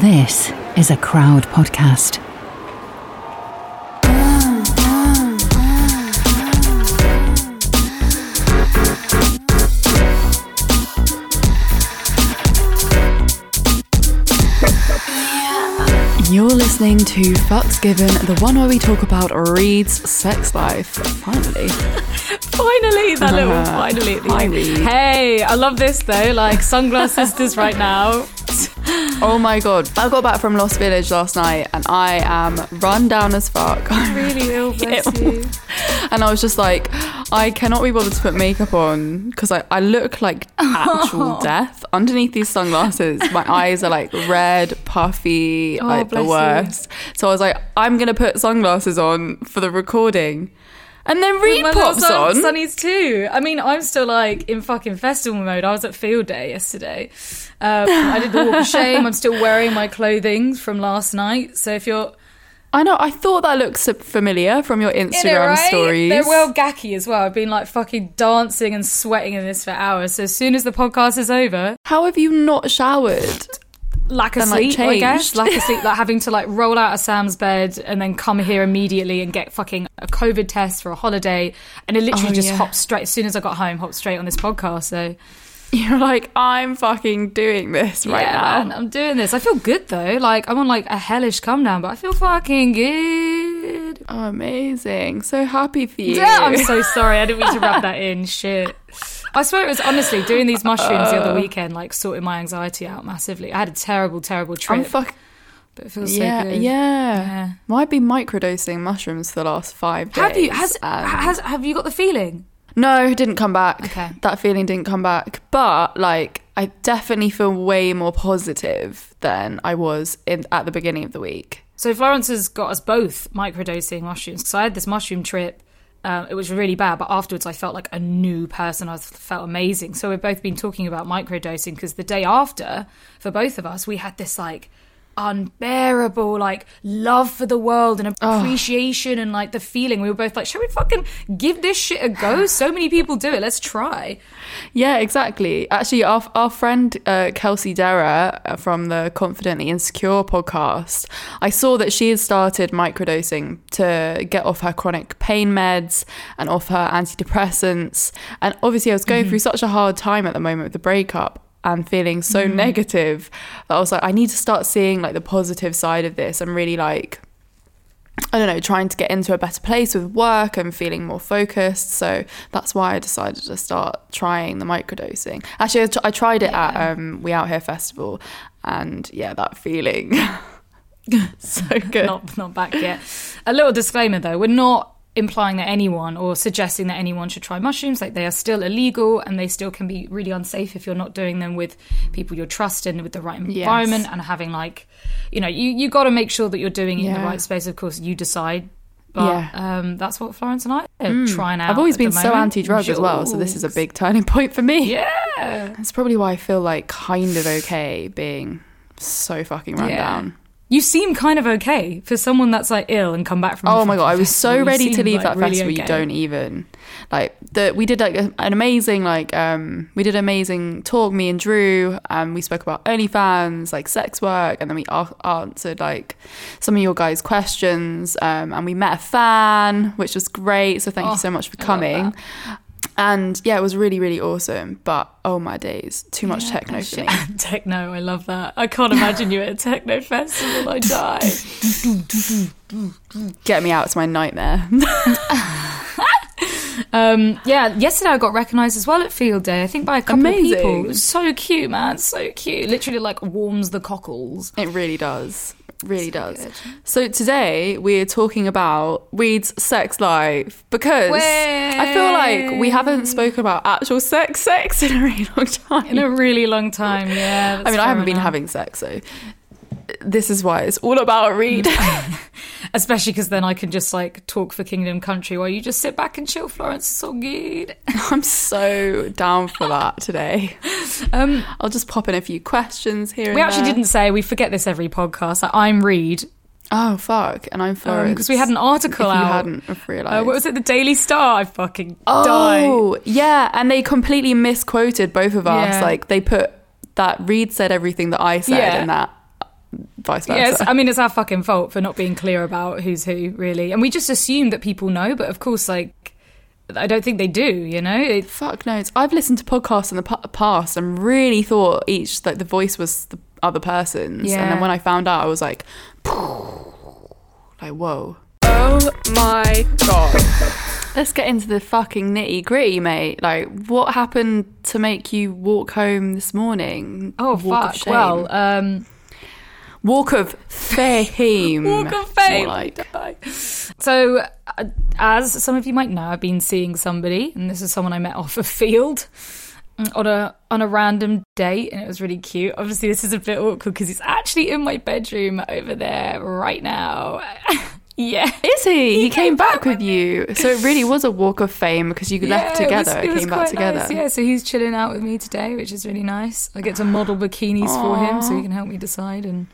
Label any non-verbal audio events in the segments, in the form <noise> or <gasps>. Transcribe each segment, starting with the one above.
This is a crowd podcast. You're listening to Fucks Given, the one where we talk about Reed's sex life. Finally. <laughs> Finally, that little finally at the Hi, end. Hey, I love this though. Like sunglass sisters <laughs> right now. <laughs> Oh my god. I got back from Lost Village last night and I am run down as fuck. Really ill, <laughs> bless you. and I was just like, I cannot be bothered to put makeup on because I, I look like actual <laughs> death underneath these sunglasses. My eyes are like red, puffy, Oh, like the bless you. worst. So I was like, I'm gonna put sunglasses on for the recording. And then Reed little pops son- on. Sunnies too. I mean, I'm still like in fucking festival mode. I was at field day yesterday. Um, I did the walk of shame. I'm still <laughs> wearing my clothing from last night. So if you're I know. I thought that looks familiar from your in it, Instagram right? stories. They're well gacky as well. I've been like fucking dancing and sweating in this for hours. So as soon as the podcast is over, How have you not showered? lack of And, like, sleep, I guess. Lack of sleep, like <laughs> having to like roll out of Sam's bed and then come here immediately and get fucking a COVID test for a holiday, and it literally Oh, just yeah. hopped straight as soon as I got home, hopped straight on this podcast. So <laughs> You're like, I'm fucking doing this right yeah, now. man, I'm doing this. I feel good though. Like I'm on like a hellish come down, but I feel fucking good. Oh, amazing. So happy for you. Yeah, I'm so <laughs> sorry. I didn't mean to rub that in. Shit. I swear it was honestly doing these mushrooms the other uh. weekend, like sorting my anxiety out massively. I had a terrible, terrible trip, I'm fuck. but it feels Yeah, so good. yeah. Yeah. Well, I've been microdosing mushrooms for the last five days. Have you has um, and- has have you got the feeling? No, didn't come back. Okay. That feeling didn't come back. But like, I definitely feel way more positive than I was in at the beginning of the week. So Florence has got us both microdosing mushrooms. So I had this mushroom trip. Um, it was really bad, but afterwards I felt like a new person. I felt amazing. So we've both been talking about microdosing because the day after, for both of us, we had this like unbearable like love for the world and appreciation and like the feeling. We were both like, should we fucking give this shit a go? <sighs> So many people do it. Let's try. Yeah, exactly. Actually, our, our friend uh, Kelsey Darragh uh, from the Confidently Insecure podcast, I saw that she had started microdosing to get off her chronic pain meds and off her antidepressants. And obviously, I was going through such a hard time at the moment with the breakup and feeling so negative that I was like, I need to start seeing like the positive side of this I'm really like I don't know, trying to get into a better place with work and feeling more focused. So that's why I decided to start trying the microdosing. Actually, I, tried it at um, We Out Here Festival, and yeah, that feeling, <laughs> so <laughs> good. not not back yet. A little disclaimer though, we're not implying that anyone or suggesting that anyone should try mushrooms. Like they are still illegal and they still can be really unsafe if you're not doing them with people you're trusting with the right environment and having like, you know, you you got to make sure that you're doing it in the right space. Of course, you decide. But Yeah. um, that's what Florence and I are trying out. I've always been so anti-drug as well, so this is a big turning <laughs> point for me. yeah. That's probably why I feel like kind of okay being so fucking run Yeah. down. You seem kind of okay for someone that's like ill and come back from. Oh my god, I was so ready to leave like, that really festival. You don't even like the. We did like a- an amazing like um we did an amazing talk. Me and Drew and we spoke about OnlyFans, like sex work, and then we a- answered like some of your guys' questions. Um, and we met a fan, which was great. So thank Oh, you so much for coming. And yeah, it was really really awesome. But oh my days, too much techno for me. <laughs> techno, I love that. I can't imagine you at a techno festival. I <laughs> die. Get me out. It's my nightmare. <laughs> Um, yeah, yesterday I got recognised as well at Field Day. I think by a couple Amazing. of people. So cute, man. So cute. Literally, like warms the cockles. It really does. Really does. good. So today we're talking about Reed's sex life because I feel like we haven't spoken about actual sex sex in a really long time. In a really long time, yeah. I mean, I haven't been having sex, so this is why it's all about Reed. <laughs> Especially because then I can just like talk for Kingdom Country while you just sit back and chill, Florence. It's so good. <laughs> <laughs> I'm so down for that today. Um, I'll just pop in a few questions here. we actually there. didn't say, we forget this every podcast. Like, I'm Reed. Oh fuck! And I'm Florence Because we had an article If you out. hadn't have realised. Uh, what was it? The Daily Star. I fucking died. Oh, yeah, and they completely misquoted both of us. Yeah. Like they put that Reed said everything that I said, Yeah. and that vice versa. Yes, I mean it's our fucking fault for not being clear about who's who, really. And we just assume that people know, but of course, like I don't think they do. You know, it, Fuck knows. I've listened to podcasts in the pa- past and really thought each like the voice was the other person's, yeah. and then when I found out, I was like, <laughs> like whoa. Oh my god. Let's get into the fucking nitty gritty, mate. Like, what happened to make you walk home this morning? oh Walk fuck. Well, um, walk of fame. Walk of fame. Like, so uh, as some of you might know, I've been seeing somebody, and this is someone I met off a Feeld. mm, On a on a random date, and it was really cute. Obviously, this is a bit awkward because he's actually in my bedroom over there right now. <laughs> yeah, is he? He came back with you. So it really was a walk of fame because you left together, It was, it came back together. nice, Yeah, so he's chilling out with me today, which is really nice. I get to model bikinis for him, so he can help me decide. And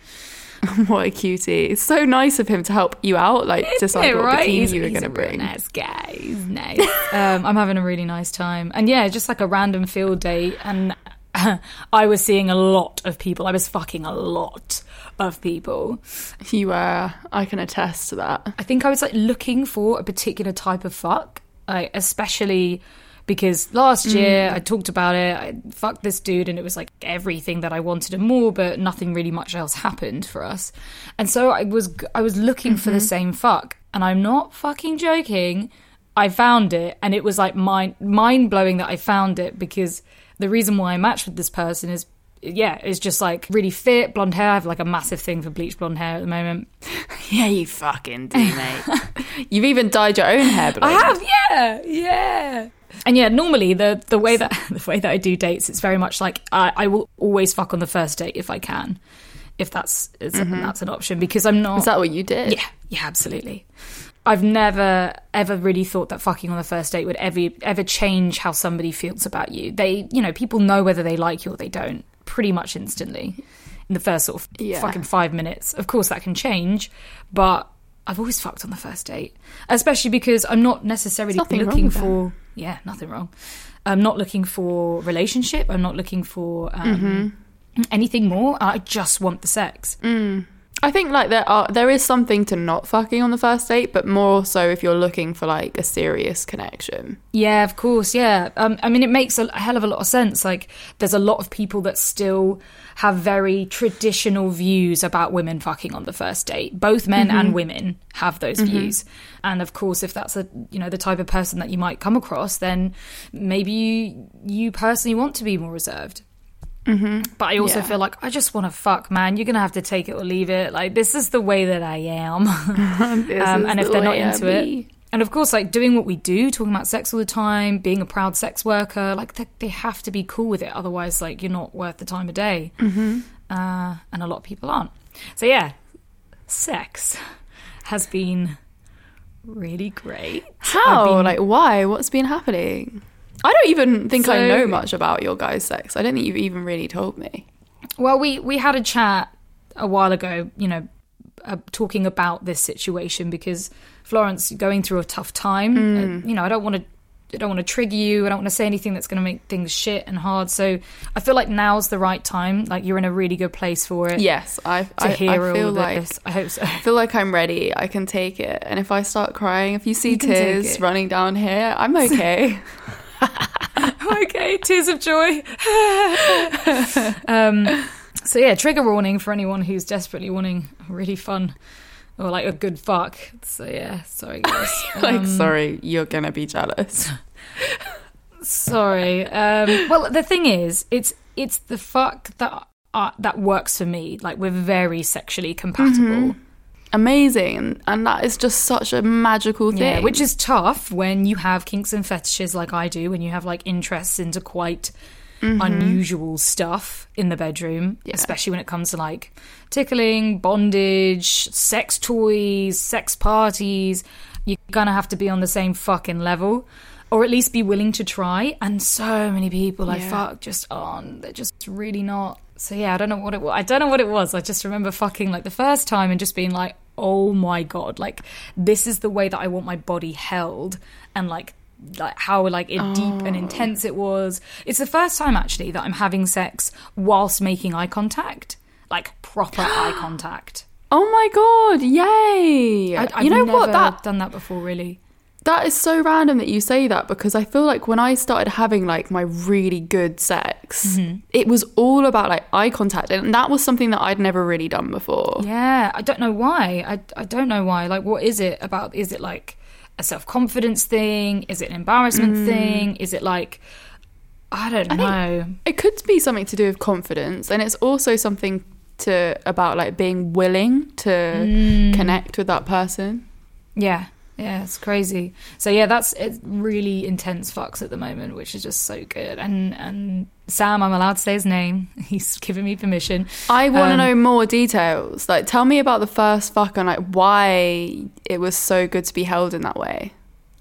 <laughs> What a cutie. It's so nice of him to help you out, like decide Yeah, what right? bikini He's- you were going to bring. Nice guy. He's nice. <laughs> um, I'm having a really nice time, and yeah, just like a random Feeld date, and <laughs> I was seeing a lot of people. I was fucking a lot of people. You were. I can attest to that. I think I was like looking for a particular type of fuck, like, especially because last mm. year I talked about it. I fucked this dude, and it was like everything that I wanted and more, but nothing really much else happened for us. And so I was I was looking for the mm-hmm. same fuck, and I'm not fucking joking. I found it, and it was like mind mind blowing that I found it because the reason why I matched with this person is. Yeah, it's just like really fit, blonde hair. I have like a massive thing for bleached blonde hair at the moment. <laughs> Yeah, you fucking do, mate. <laughs> You've even dyed your own hair blonde. I have, yeah, yeah. And yeah, normally the the way that <laughs> the way that I do dates, it's very much like I, I will always fuck on the first date if I can, if that's is, mm-hmm. that's an option because I'm not. Is that what you did? yeah, yeah, absolutely. I've never ever really thought that fucking on the first date would ever ever change how somebody feels about you. They, you know, people know whether they like you or they don't pretty much instantly in the first sort of Yeah. fucking five minutes. Of course, that can change, but I've always fucked on the first date, especially because I'm not necessarily There's nothing wrong looking for yeah, nothing wrong. I'm not looking for relationship. I'm not looking for um, Mm-hmm. anything more. I just want the sex. I think like there are there is something to not fucking on the first date, but more so if you're looking for like a serious connection. Yeah, of course. Yeah. Um, I mean, it makes a hell of a lot of sense. Like, there's a lot of people that still have very traditional views about women fucking on the first date. Both men and women have those views. And of course, if that's a you know the type of person that you might come across, then maybe you you personally want to be more reserved. Mm-hmm. But I also Yeah. feel like I just want to fuck, man. You're gonna have to take it or leave it. Like this is the way that I am. <laughs> Um, and if the they're not into it and of course like doing what we do talking about sex all the time being a proud sex worker like they, they have to be cool with it otherwise like you're not worth the time of day mm-hmm. uh, and a lot of people aren't so yeah sex has been really great How? Been- Like why? What's been happening? I don't even think I know much about your guys' sex. I don't think you've even really told me. Well, we we had a chat a while ago, you know, uh, talking about this situation because Florence going through a tough time. Uh, you know, I don't want to. I don't want to trigger you. I don't want to say anything that's going to make things shit and hard. So I feel like now's the right time. Like you're in a really good place for it. Yes, I To I, hear I all feel of like this, I hope so. I feel like I'm ready. I can take it. And if I start crying, if you see You tears running down here, I'm <laughs> okay. <laughs> okay, tears of joy. <laughs> um, so yeah, trigger warning for anyone who's desperately wanting really fun or like a good fuck. So yeah, sorry guys. <laughs> like, Um, sorry, you're gonna be jealous. Sorry. Um, well, the thing is, it's it's the fuck that uh, that works for me. Like we're very sexually compatible. Amazing, and, that is just such a magical thing. Yeah, which is tough when you have kinks and fetishes like I do, when you have like interests into quite mm-hmm. unusual stuff in the bedroom, especially when it comes to like tickling, bondage, sex toys, sex parties. You're gonna have to be on the same fucking level. Or at least be willing to try. And so many people I fuck just aren't. They're just really not. So yeah, I don't know what it was. I don't know what it was. I just remember fucking like the first time and just being like, oh my god, like this is the way that I want my body held, and like like how like it deep and oh. intense it was. It's the first time actually that I'm having sex whilst making eye contact, like proper <gasps> eye contact. Oh my god! Yay! I, I've you know never what? That done that before, really. That is so random that you say that because I feel like when I started having like my really good sex, Mm-hmm. it was all about like eye contact, and that was something that I'd never really done before. Yeah, I don't know why. I, I don't know why. Like, what is it about? Is it like a self confidence thing? Is it an embarrassment thing? Is it like, I don't think- know. It could be something to do with confidence, and it's also something to about like being willing to Mm. connect with that person. Yeah, yeah, it's crazy. So yeah, that's it's really intense fucks at the moment, which is just so good. And and Sam, I'm allowed to say his name. <laughs> He's given me permission. I want to Um, know more details. Like, tell me about the first fuck and like why it was so good to be held in that way.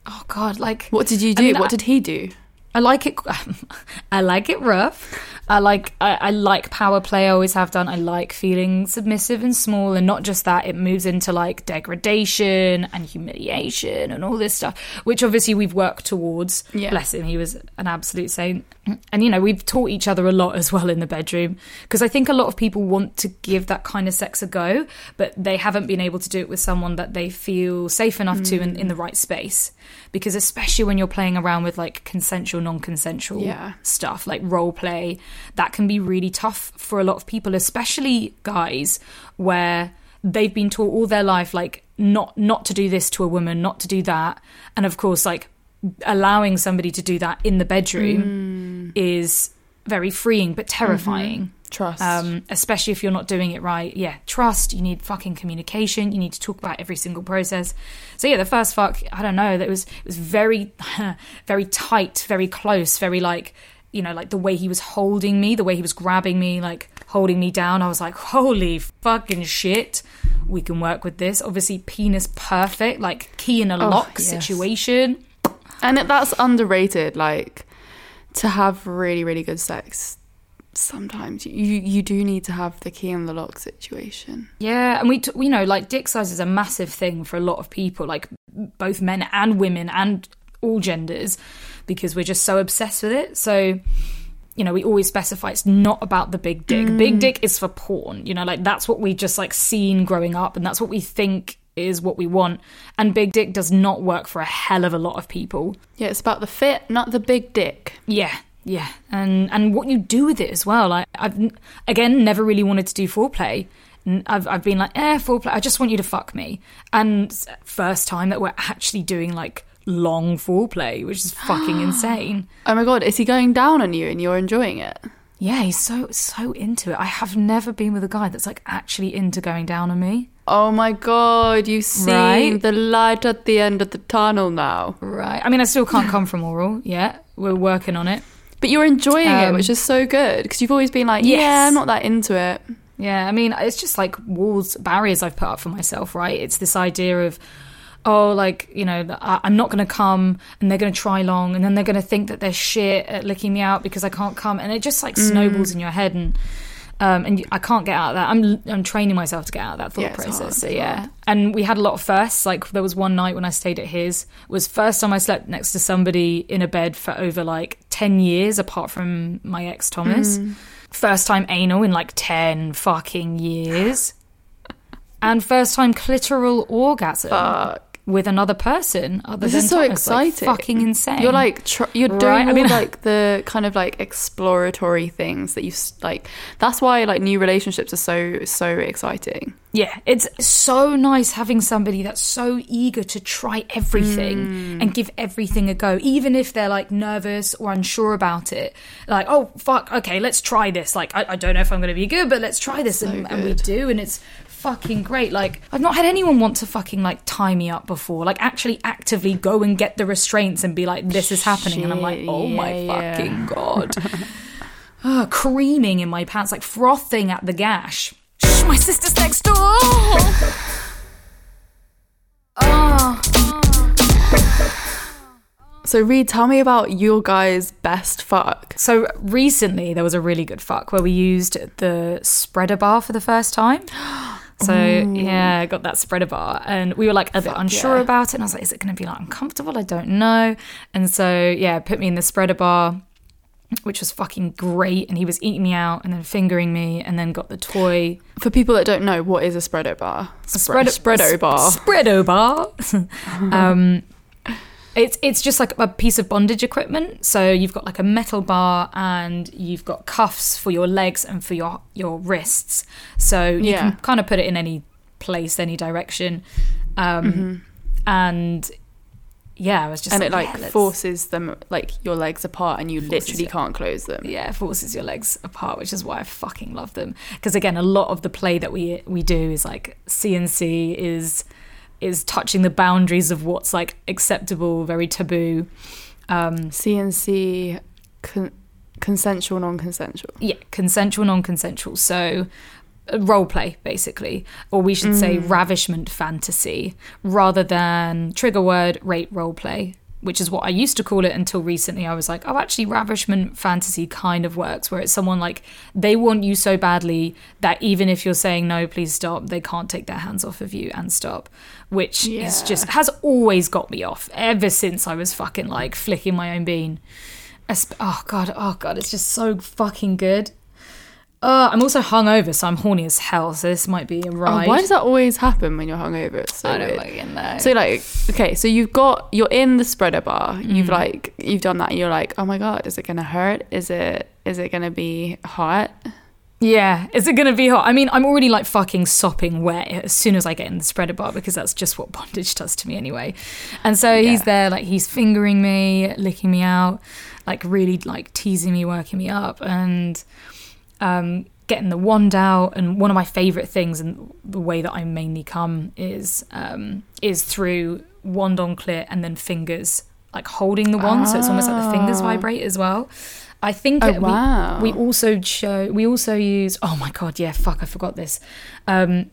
Oh God, like What did you do? mean, what I- did he do? I like it. <laughs> I like it rough. I like I, I like power play. I always have done. I like feeling submissive and small, and not just that. It moves into like degradation and humiliation and all this stuff, which obviously we've worked towards. Yeah. Bless him, he was an absolute saint. And you know we've taught each other a lot as well in the bedroom because I think a lot of people want to give that kind of sex a go, but they haven't been able to do it with someone that they feel safe enough to in, in the right space. Because especially when you're playing around with like consensual, non-consensual Yeah. stuff like role play that can be really tough for a lot of people especially guys where they've been taught all their life like not not to do this to a woman not to do that and of course like allowing somebody to do that in the bedroom is very freeing but terrifying Trust. um, especially if you're not doing it right. Yeah, trust. You need fucking communication. You need to talk about every single process. So yeah, the first fuck, I don't know. That was it was very, <laughs> very tight, very close, very like you know, like the way he was holding me, the way he was grabbing me, like holding me down. I was like, holy fucking shit. We can work with this. Obviously, penis perfect, like key in a oh, lock yes. situation. and that's underrated. Like to have really, really good sex. Sometimes you you do need to have the key in the lock situation. Yeah, and we, t- we know like dick size is a massive thing for a lot of people, like both men and women and all genders, because we're just so obsessed with it. So, you know, we always specify it's not about the big dick. Big dick is for porn. You know, like that's what we just like seen growing up, and that's what we think is what we want. And big dick does not work for a hell of a lot of people. Yeah, it's about the fit, not the big dick. Yeah, yeah, and and what you do with it as well. Like I've again never really wanted to do foreplay. I've I've been like, eh, foreplay. I just want you to fuck me. And first time that we're actually doing like long foreplay, which is fucking insane. <gasps> Oh my god, is he going down on you and you're enjoying it? Yeah, he's so so into it. I have never been with a guy that's like actually into going down on me. Oh my god, you see Right? the light at the end of the tunnel now. Right. I mean, I still can't come from oral yet. We're working on it. But you're enjoying it, Um, which is so good because you've always been like, yeah, I'm not that into it. Yeah, I mean, it's just like walls, barriers I've put up for myself, right? It's this idea of, oh, like, you know, I- I'm not going to come and they're going to try long and then they're going to think that they're shit at licking me out because I can't come. And it just like snowballs in your head and. Um, and I can't get out of that. I'm I'm training myself to get out of that thought Yeah, process. hard, so yeah, hard. and we had a lot of firsts. Like there was one night when I stayed at his. It was first time I slept next to somebody in a bed for over like ten years, apart from my ex Thomas. Mm. First time anal in like ten fucking years, <laughs> and first time clitoral orgasm Fuck. With another person other This than is so Thomas. Like, exciting. fucking insane. You're like tr- you're doing Right, I mean- like the kind of like exploratory things that you like. That's why like new relationships are so so exciting. Yeah, it's so nice having somebody that's so eager to try everything hmm. and give everything a go, even if they're like nervous or unsure about it. Like, oh, fuck, okay, let's try this. Like, I, I don't know if I'm going to be good, but let's try this. and, and we do, and it's fucking great. Like, I've not had anyone want to fucking like tie me up before, like, actually actively go and get the restraints and be like, this is happening. and I'm like, Shit, oh my yeah, yeah. fucking <laughs> God. Ah, creaming in my pants, like frothing at the gash. Shh, my sister's next door. Oh. So Reed, tell me about your guy's best fuck. So recently there was a really good fuck where we used the spreader bar for the first time. <gasps> <gasps> So yeah, I got that spreader bar, and we were like a bit unsure yeah. about it. And I was like, "Is it going to be like uncomfortable? I don't know." And so yeah, put me in the spreader bar, which was fucking great. And he was eating me out and then fingering me and then got the toy. For people that don't know, what is a spreado bar? Spre- spreado bar. Spreado bar. <laughs> um, it's it's just like a piece of bondage equipment. So you've got like a metal bar and you've got cuffs for your legs and for your your wrists. So you Yeah. can kind of put it in any place, any direction. Um, And yeah, I was just Mm-hmm. and like, it like yeah, forces them like your legs apart and you literally it. can't close them. yeah, forces your legs apart, which is why I fucking love them. Because again, a lot of the play that we we do is like CNC is is touching the boundaries of what's like acceptable, very taboo. Um, CNC con- consensual non-consensual. yeah, consensual, non-consensual. So uh, role play basically, or we should say ravishment fantasy, rather than trigger word rape role play. Which is what I used to call it until recently. I was like, oh, actually, ravishment fantasy kind of works, where it's someone like they want you so badly that even if you're saying no, please stop, they can't take their hands off of you and stop. Which is just has always got me off ever since I was fucking like flicking my own bean. Oh god, oh god, it's just so fucking good. Uh, I'm also hungover, so I'm horny as hell. So this might be a Oh, why does that always happen when you're hungover? It's so I don't weird. like it. No. So like, okay, so you've got you're in the spreader bar. Mm. You've like you've done that. And you're like, oh my god, is it gonna hurt? Is it is it gonna be hot? yeah, is it gonna be hot? I mean, I'm already like fucking sopping wet as soon as I get in the spreader bar because that's just what <laughs> bondage does to me anyway. And so he's there, like he's fingering me, licking me out, like really like teasing me, working me up, and um, getting the wand out. And one of my favorite things, and the way that I mainly come is um, is through wand on clit and then fingers, like holding the wand. So it's almost like the fingers Ah. vibrate as well. I think Oh, it- we- we, also show. We also use. Oh my god! Yeah, fuck! I forgot this. Um,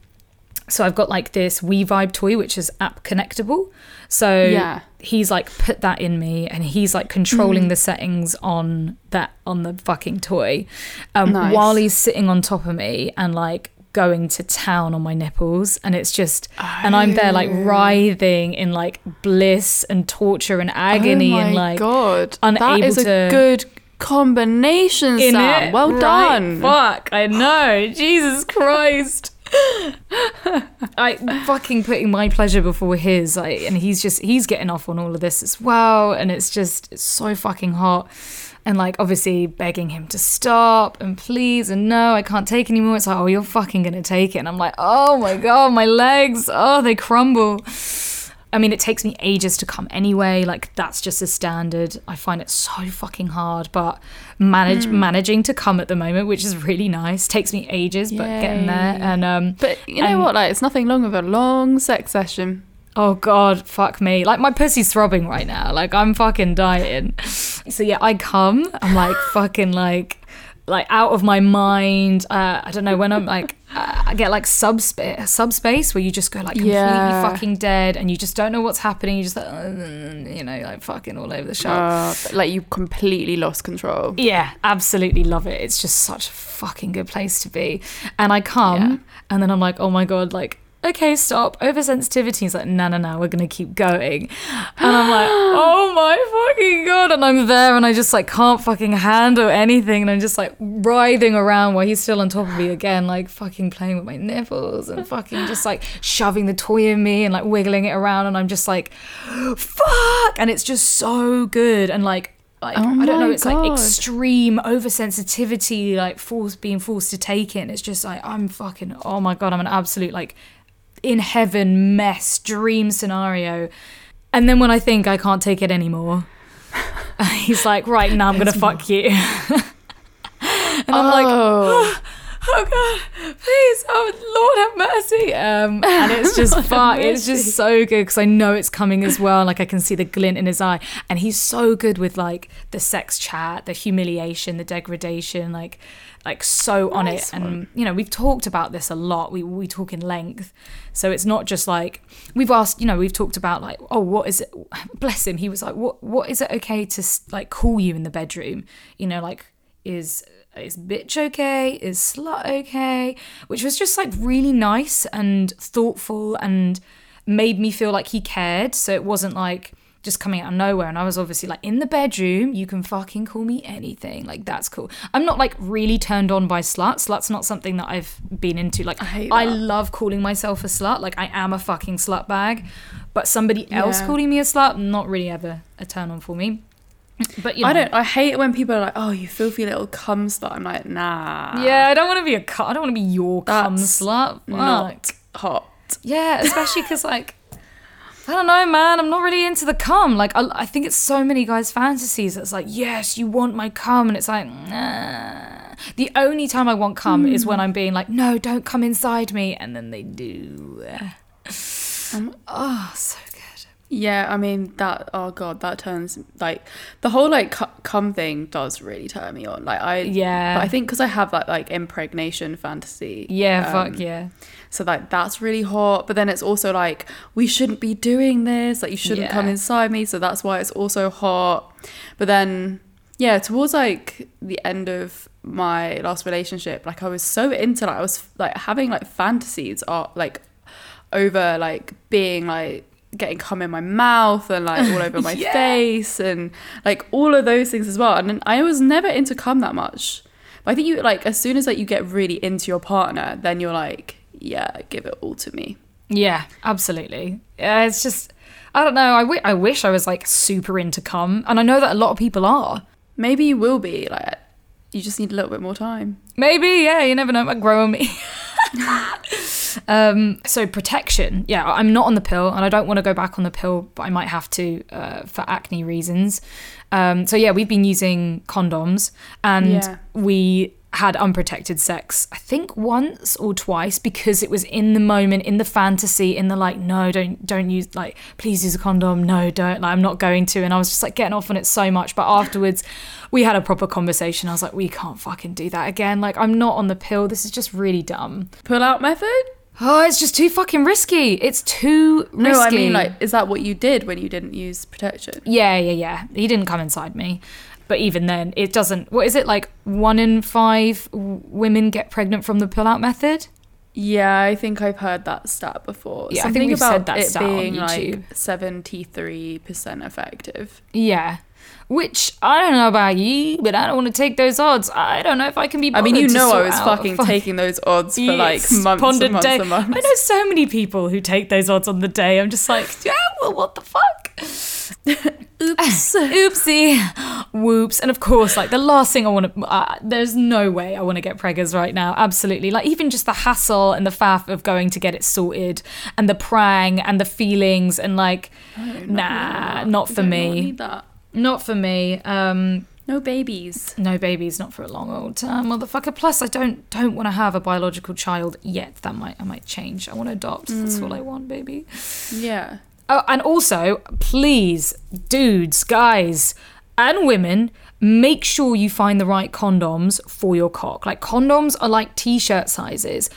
so I've got like this We Vibe toy, which is app connectable. So Yeah. he's like put that in me, and he's like controlling the settings on that on the fucking toy, um, Nice. while he's sitting on top of me and like going to town on my nipples, and it's just, and I'm there like writhing in like bliss and torture and agony, oh my and like god, that that is is a good combination, in Sam. it. Well Right, done. Fuck, I know. <gasps> Jesus Christ. I fucking putting my pleasure before his, like, and he's just he's getting off on all of this as well, and it's just it's so fucking hot, and like obviously begging him to stop and please and no, I can't take anymore. It's like oh you're fucking gonna take it, and I'm like oh my god, my legs, oh they crumble. I mean, it takes me ages to come anyway. Like that's just a standard. I find it so fucking hard, but manage Hmm. managing to come at the moment, which is really nice. Takes me ages, but getting there. And um, But you know And- what? Like, it's nothing long of a long sex session. oh god, fuck me. Like my pussy's throbbing right now. Like I'm fucking dying. So yeah, I come. I'm like fucking like like out of my mind. Uh, I don't know when I'm <laughs> like uh, I get like subspace subspace where you just go like completely Yeah. fucking dead and you just don't know what's happening. You just like, uh, you know like fucking all over the shop. Uh, like you completely lost control. Yeah, absolutely love it. It's just such a fucking good place to be. And I come Yeah. and then I'm like, oh my god, like, okay, stop. Oversensitivity. He's like, no, no, no, we're gonna keep going. And I'm like, <gasps> oh my fucking god. And I'm there and I just like can't fucking handle anything. And I'm just like writhing around while he's still on top of me again, like fucking playing with my nipples and fucking just like shoving the toy in me and like wiggling it around. And I'm just like, fuck. And it's just so good. And like like Oh I don't know, it's like God. extreme oversensitivity, like forced being forced to take it. And it's just like I'm fucking oh my god, I'm an absolute like in heaven mess dream scenario. And then when I think I can't take it anymore, <laughs> he's like, right now I'm gonna fuck you. <laughs> and I'm like, oh, <gasps> oh god, please, oh Lord have mercy. Um, and it's just <laughs> fun. It's just so good because I know it's coming as well. Like I can see the glint in his eye, and he's so good with like the sex chat, the humiliation, the degradation, like like so on Nice it. And you know, we've talked about this a lot. We we talk in length, so it's not just like we've asked. You know, we've talked about like, oh, what is it? <sighs> Bless him. He was like, what what is it okay to like call you in the bedroom? You know, like is is bitch okay? Is slut okay? Which was just like really nice and thoughtful and made me feel like he cared. So it wasn't like just coming out of nowhere. And I was obviously like, in the bedroom, you can fucking call me anything. Like, that's cool. I'm not like really turned on by slut. Slut's not something that I've been into. Like, I, I love calling myself a slut. Like, I am a fucking slut bag. But somebody else Yeah. calling me a slut, not really ever a turn on for me. But you know, I don't. I hate it when people are like, "Oh, you filthy little cum slut." I'm like, nah. Yeah, I don't want to be a cum. I don't want to be your cum That's slut. Fuck. Not hot. Yeah, especially because like I don't know, man. I'm not really into the cum. Like I, I think it's so many guys' fantasies. It's like, yes, you want my cum, and it's like, nah. The only time I want cum is when hmm. I'm being like, no, don't come inside me, and then they do. I'm oh, so. Yeah, I mean that. Oh god, that turns like the whole like cum thing does really turn me on. Like I Yeah. but I think because I have that like impregnation fantasy. Yeah, um, fuck yeah. So like that's really hot. But then it's also like we shouldn't be doing this. Like you shouldn't come inside me. So that's why it's also hot. But then yeah, towards like the end of my last relationship, like I was so into like I was like having like fantasies are like over like being like getting cum in my mouth and like all over <laughs> my Yeah. face and like all of those things as well. And I was never into cum that much. But I think you like as soon as like you get really into your partner, then you're like, yeah, give it all to me. Yeah, absolutely. Yeah, it's just I don't know. I I wish I was like super into cum, and I know that a lot of people are. Maybe you will be like you just need a little bit more time. Maybe, yeah, you never know, might grow on me. <laughs> <laughs> um, so protection, yeah, I'm not on the pill, and I don't want to go back on the pill, but I might have to uh, for acne reasons. Um, so yeah, we've been using condoms, and Yeah. we had unprotected sex. I think once or twice because it was in the moment, in the fantasy, in the like, no, don't don't use like, please use a condom. No, don't. Like, I'm not going to. And I was just like getting off on it so much, but afterwards. We had a proper conversation. I was like, we can't fucking do that again. Like, I'm not on the pill. This is just really dumb. Pull out method? Oh, it's just too fucking risky. It's too risky. No, I mean like is that what you did when you didn't use protection? Yeah, yeah, yeah. He didn't come inside me. But even then, it doesn't. What is it like? One in five w- women get pregnant from the pull out method? Yeah, I think I've heard that stat before. Yeah, I think we've about said that it stat on being YouTube. like seventy-three percent effective. Yeah. Which I don't know about you, but I don't want to take those odds. I don't know if I can be. I mean, you know, I was fucking fuck- taking those odds for like months and months day. and months. I know so many people who take those odds on the day. I'm just like, yeah, well, what the fuck? Oops. <laughs> <laughs> Oopsie, whoops. And of course, like the last thing I want to, uh, there's no way I want to get preggers right now. Absolutely. Like even just the hassle and the faff of going to get it sorted and the prang and the feelings and like, nah, not for Don't me. need that. Not for me. Um, No babies. no babies, not for a long old time, motherfucker. Plus, I don't don't want to have a biological child yet. That might I might change. I want to adopt. That's all I want, baby. Yeah. Oh, and also, please, dudes, guys, and women, make sure you find the right condoms for your cock. Like condoms are like t-shirt sizes.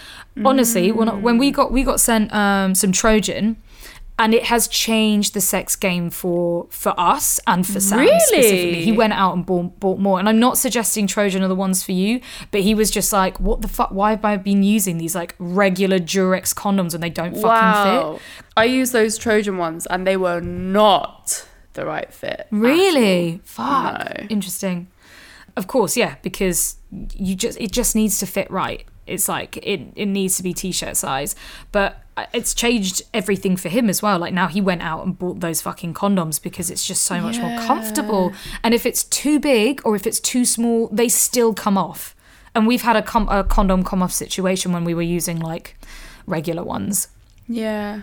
Honestly, when when we got we got sent um, some Trojan. And it has changed the sex game for for us and for Sam Really? specifically. He went out and bought, bought more. And I'm not suggesting Trojan are the ones for you, but he was just like, "What the fuck? Why have I been using these like regular Durex condoms when they don't fucking fit?" Wow. I used those Trojan ones and they were not the right fit. Really? Fuck. No. Interesting. Of course, yeah, because you just it just needs to fit right. It's like it it needs to be t-shirt size, but it's changed everything for him as well. Like now he went out and bought those fucking condoms because it's just so much more comfortable. And if it's too big or if it's too small, they still come off. And we've had a, com- a condom come off situation when we were using like regular ones. Yeah.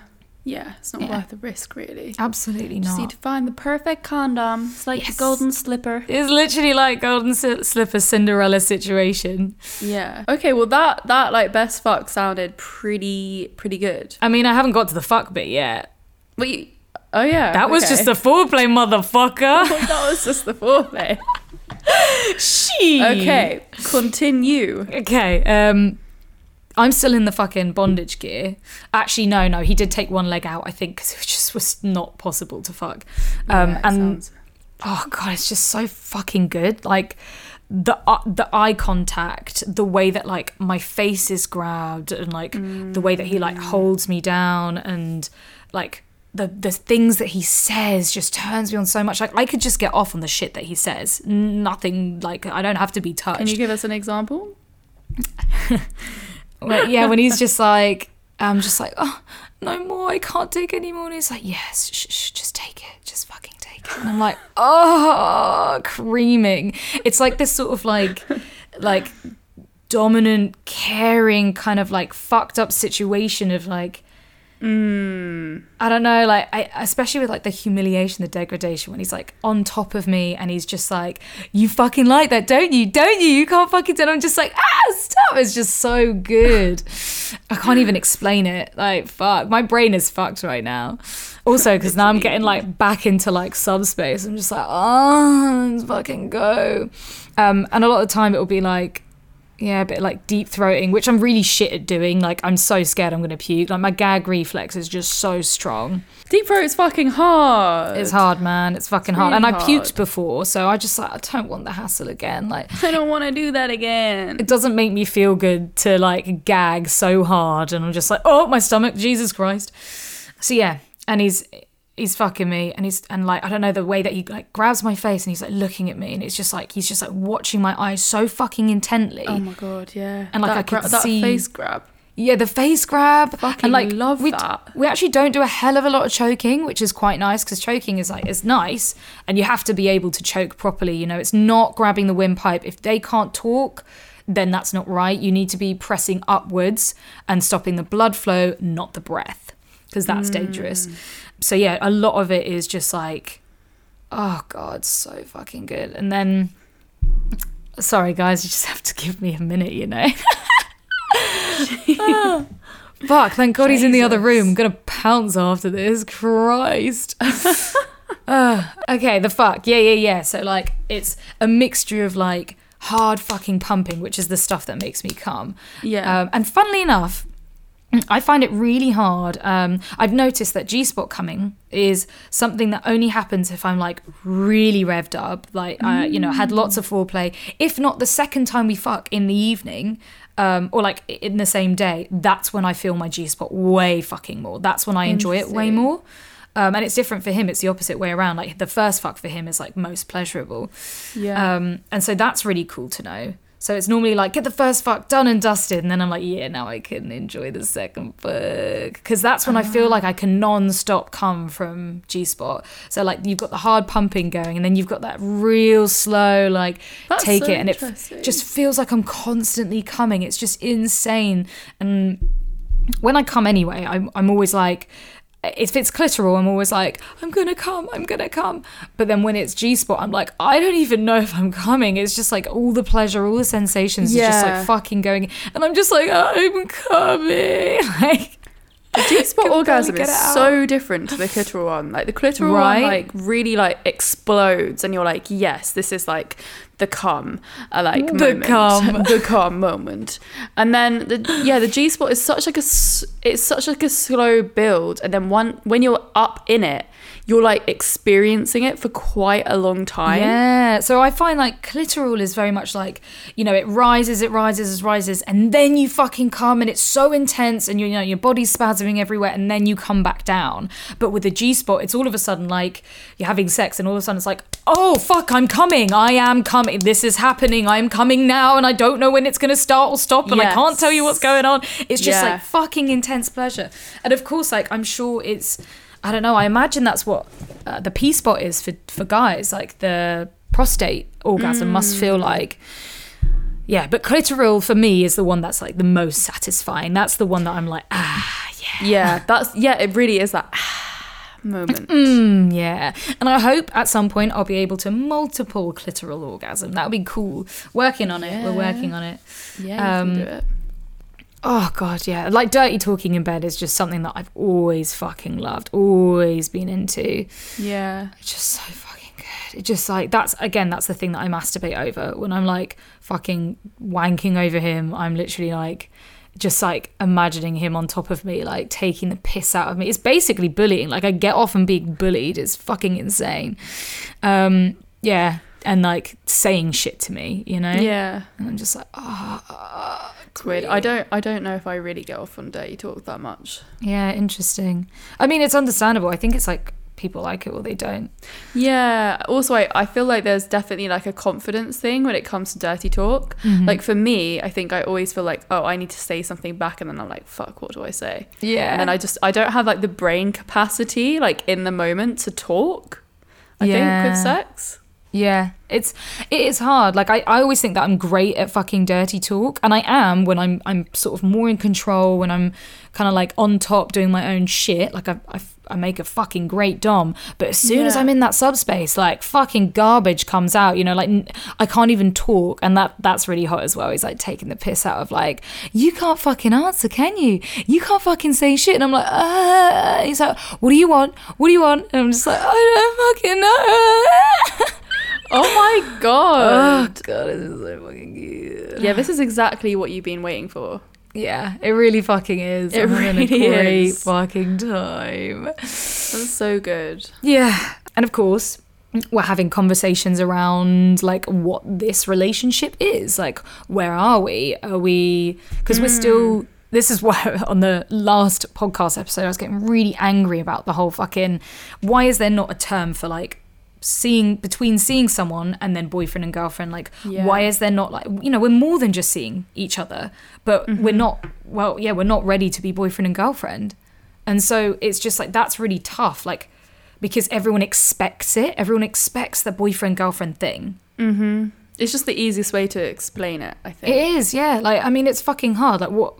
Yeah. It's not Yeah. worth the risk, really. Absolutely Just not. need to find the perfect condom. It's like Yes. the golden slipper. It's literally like golden slipper Cinderella situation. Yeah. Okay. Well, that that like best fuck sounded pretty pretty good. I mean, I haven't got to the fuck bit yet. But you, oh yeah, That was okay. just the foreplay, motherfucker. <laughs> Oh, that was just the foreplay. <laughs> She. Okay, continue. Okay. Um, I'm still in the fucking bondage gear. Actually, no, no. He did take one leg out. I think because it just was not possible to fuck. Um, Yeah, and sounds- oh god, it's just so fucking good. Like the uh, the eye contact, the way that like my face is grabbed, and like the way that he like holds me down, and like the the things that he says just turns me on so much. Like I could just get off on the shit that he says. Nothing like I don't have to be touched. Can you give us an example? <laughs> Well, yeah, when he's <laughs> just like, I'm just like, oh, no more, I can't take anymore. And he's like, yes, sh- sh- just take it, just fucking take it. And I'm like, <laughs> oh, creaming. It's like this sort of like, like dominant, caring kind of like fucked up situation of like, I don't know, like I, especially with like the humiliation, the degradation when he's like on top of me and he's just like, "You fucking like that, don't you? Don't you? You can't fucking." it." I'm just like, ah, stop! It's just so good. I can't even explain it. Like, fuck, my brain is fucked right now. Also, because now I'm getting like back into like subspace. I'm just like, oh, let's fucking go. Um, and a lot of the time it will be like yeah, a bit like deep throating, which I'm really shit at doing. Like I'm so scared I'm gonna puke. Like my gag reflex is just so strong. Deep throat is fucking hard. It's hard, man. It's fucking hard. really And I hard. puked before, so I just like I don't want the hassle again. Like I don't want to do that again. it doesn't make me feel good to like gag so hard, and I'm just like, oh my stomach, Jesus Christ. So yeah, and he's he's fucking me, and he's and like I don't know the way that he like grabs my face and he's like looking at me, and it's just like he's just like watching my eyes so fucking intently. Oh my god, yeah. And, like, that I could gra- that see- face grab. Yeah, the face grab. Fucking and like love we, that. We actually don't do a hell of a lot of choking, which is quite nice because choking is like it's nice, and you have to be able to choke properly. You know, it's not grabbing the windpipe. If they can't talk, then that's not right. You need to be pressing upwards and stopping the blood flow, not the breath, because that's dangerous. Mm. So yeah, a lot of it is just like, oh god, so fucking good. And then, sorry guys, you just have to give me a minute, you know. <laughs> <laughs> Ah, Fuck, thank God he's in the other room. I'm gonna pounce after this. Christ. <laughs> Ah, okay, the fuck. Yeah, yeah, yeah. So, like, it's a mixture of, like, hard fucking pumping, which is the stuff that makes me come. Yeah. Um, and funnily enough, I find it really hard. Um, I've noticed that G spot coming is something that only happens if I'm like really revved up, like uh, you know, had lots of foreplay. If not the second time we fuck in the evening, um, or like in the same day, that's when I feel my G spot way fucking more. That's when I enjoy it way more. Um, and it's different for him. It's the opposite way around. Like the first fuck for him is like most pleasurable. yeah. Um, and so that's really cool to know. So it's normally like get the first fuck done and dusted, and then I'm like, yeah, now I can enjoy the second fuck because that's when I feel like I can non-stop come from G spot. So like you've got the hard pumping going, and then you've got that real slow like That's take so it, and it just feels like I'm constantly coming. It's just insane. And when I come anyway, I'm I'm always like. If it's clitoral, I'm always like, I'm gonna come, I'm gonna come. But then when it's G spot, I'm like, I don't even know if I'm coming. It's just like all the pleasure, all the sensations are just like fucking going. And I'm just like, I'm coming. <laughs> Like, The G <laughs> spot orgasm is so different to the clitoral one. Like the clitoral Right? one, like really like explodes, and you're like, yes, this is like the cum, uh, like The moment, cum. <laughs> the cum moment. And then the yeah, the G spot is such like a it's such like a slow build, and then one when you're up in it, you're like experiencing it for quite a long time. Yeah. So I find like clitoral is very much like, you know, it rises, it rises, it rises, and then you fucking come and it's so intense and you, you know, your body's spasming everywhere and then you come back down. But with the G spot, it's all of a sudden like you're having sex and all of a sudden it's like, oh fuck, I'm coming. I am coming. This is happening. I'm coming now and I don't know when it's gonna start or stop and I can't tell you what's going on. It's just Yeah. like fucking intense pleasure. And of course, like I'm sure it's I don't know. I imagine that's what uh, the P spot is for for guys. Like the prostate orgasm must feel like. Yeah, but clitoral for me is the one that's like the most satisfying. That's the one that I'm like, ah, yeah, Yeah, that's yeah, it really is that moment. mm, yeah. And I hope at some point I'll be able to multiple clitoral orgasm. That would be cool. Working on it. We're working on it. Yeah, Um, can do it. Oh god, yeah. Like dirty talking in bed is just something that I've always fucking loved, always been into. Yeah. It's just so fucking good. It just like that's again, that's the thing that I masturbate over. When I'm like fucking wanking over him, I'm literally like just like imagining him on top of me, like taking the piss out of me. It's basically bullying. Like I get off and being bullied. It's fucking insane. Um, yeah. And like saying shit to me, you know? Yeah. And I'm just like, oh, It's weird. I don't I don't know if I really get off on dirty talk that much. Yeah, interesting. I mean, it's understandable. I think it's like people like it or they don't. Yeah. Also, I, I feel like there's definitely like a confidence thing when it comes to dirty talk. Mm-hmm. Like for me, I think I always feel like, oh, I need to say something back, and then I'm like, fuck, what do I say? Yeah. And then I just I don't have like the brain capacity like in the moment to talk. I think Yeah. with sex. Yeah, it's it is hard. Like I, I always think that I'm great at fucking dirty talk, and I am when I'm I'm sort of more in control, when I'm kind of like on top doing my own shit. Like I, I, I make a fucking great dom, but as soon as I'm in that subspace, like fucking garbage comes out. You know, like I can't even talk, and that that's really hot as well. He's like taking the piss out of like you can't fucking answer, can you? You can't fucking say shit, and I'm like, uh. he's like, what do you want? What do you want? And I'm just like, I don't fucking know. <laughs> Oh my god. <laughs> god, this is so fucking good. Yeah, this is exactly what you've been waiting for. Yeah, it really fucking is. It I'm really great is. fucking time. That's so good. Yeah, and of course, we're having conversations around like what this relationship is. Like, where are we? Are we? Because we're hmm. still. This is <laughs> why on the last podcast episode I was getting really angry about the whole fucking. Why is there not a term for like seeing between seeing someone and then boyfriend and girlfriend like Yeah. why is there not like you know we're more than just seeing each other but we're mm-hmm. not well yeah we're not ready to be boyfriend and girlfriend. And so it's just like that's really tough like because everyone expects it everyone expects the boyfriend girlfriend thing mm-hmm. It's just the easiest way to explain it, I think. it is yeah like i mean it's fucking hard like what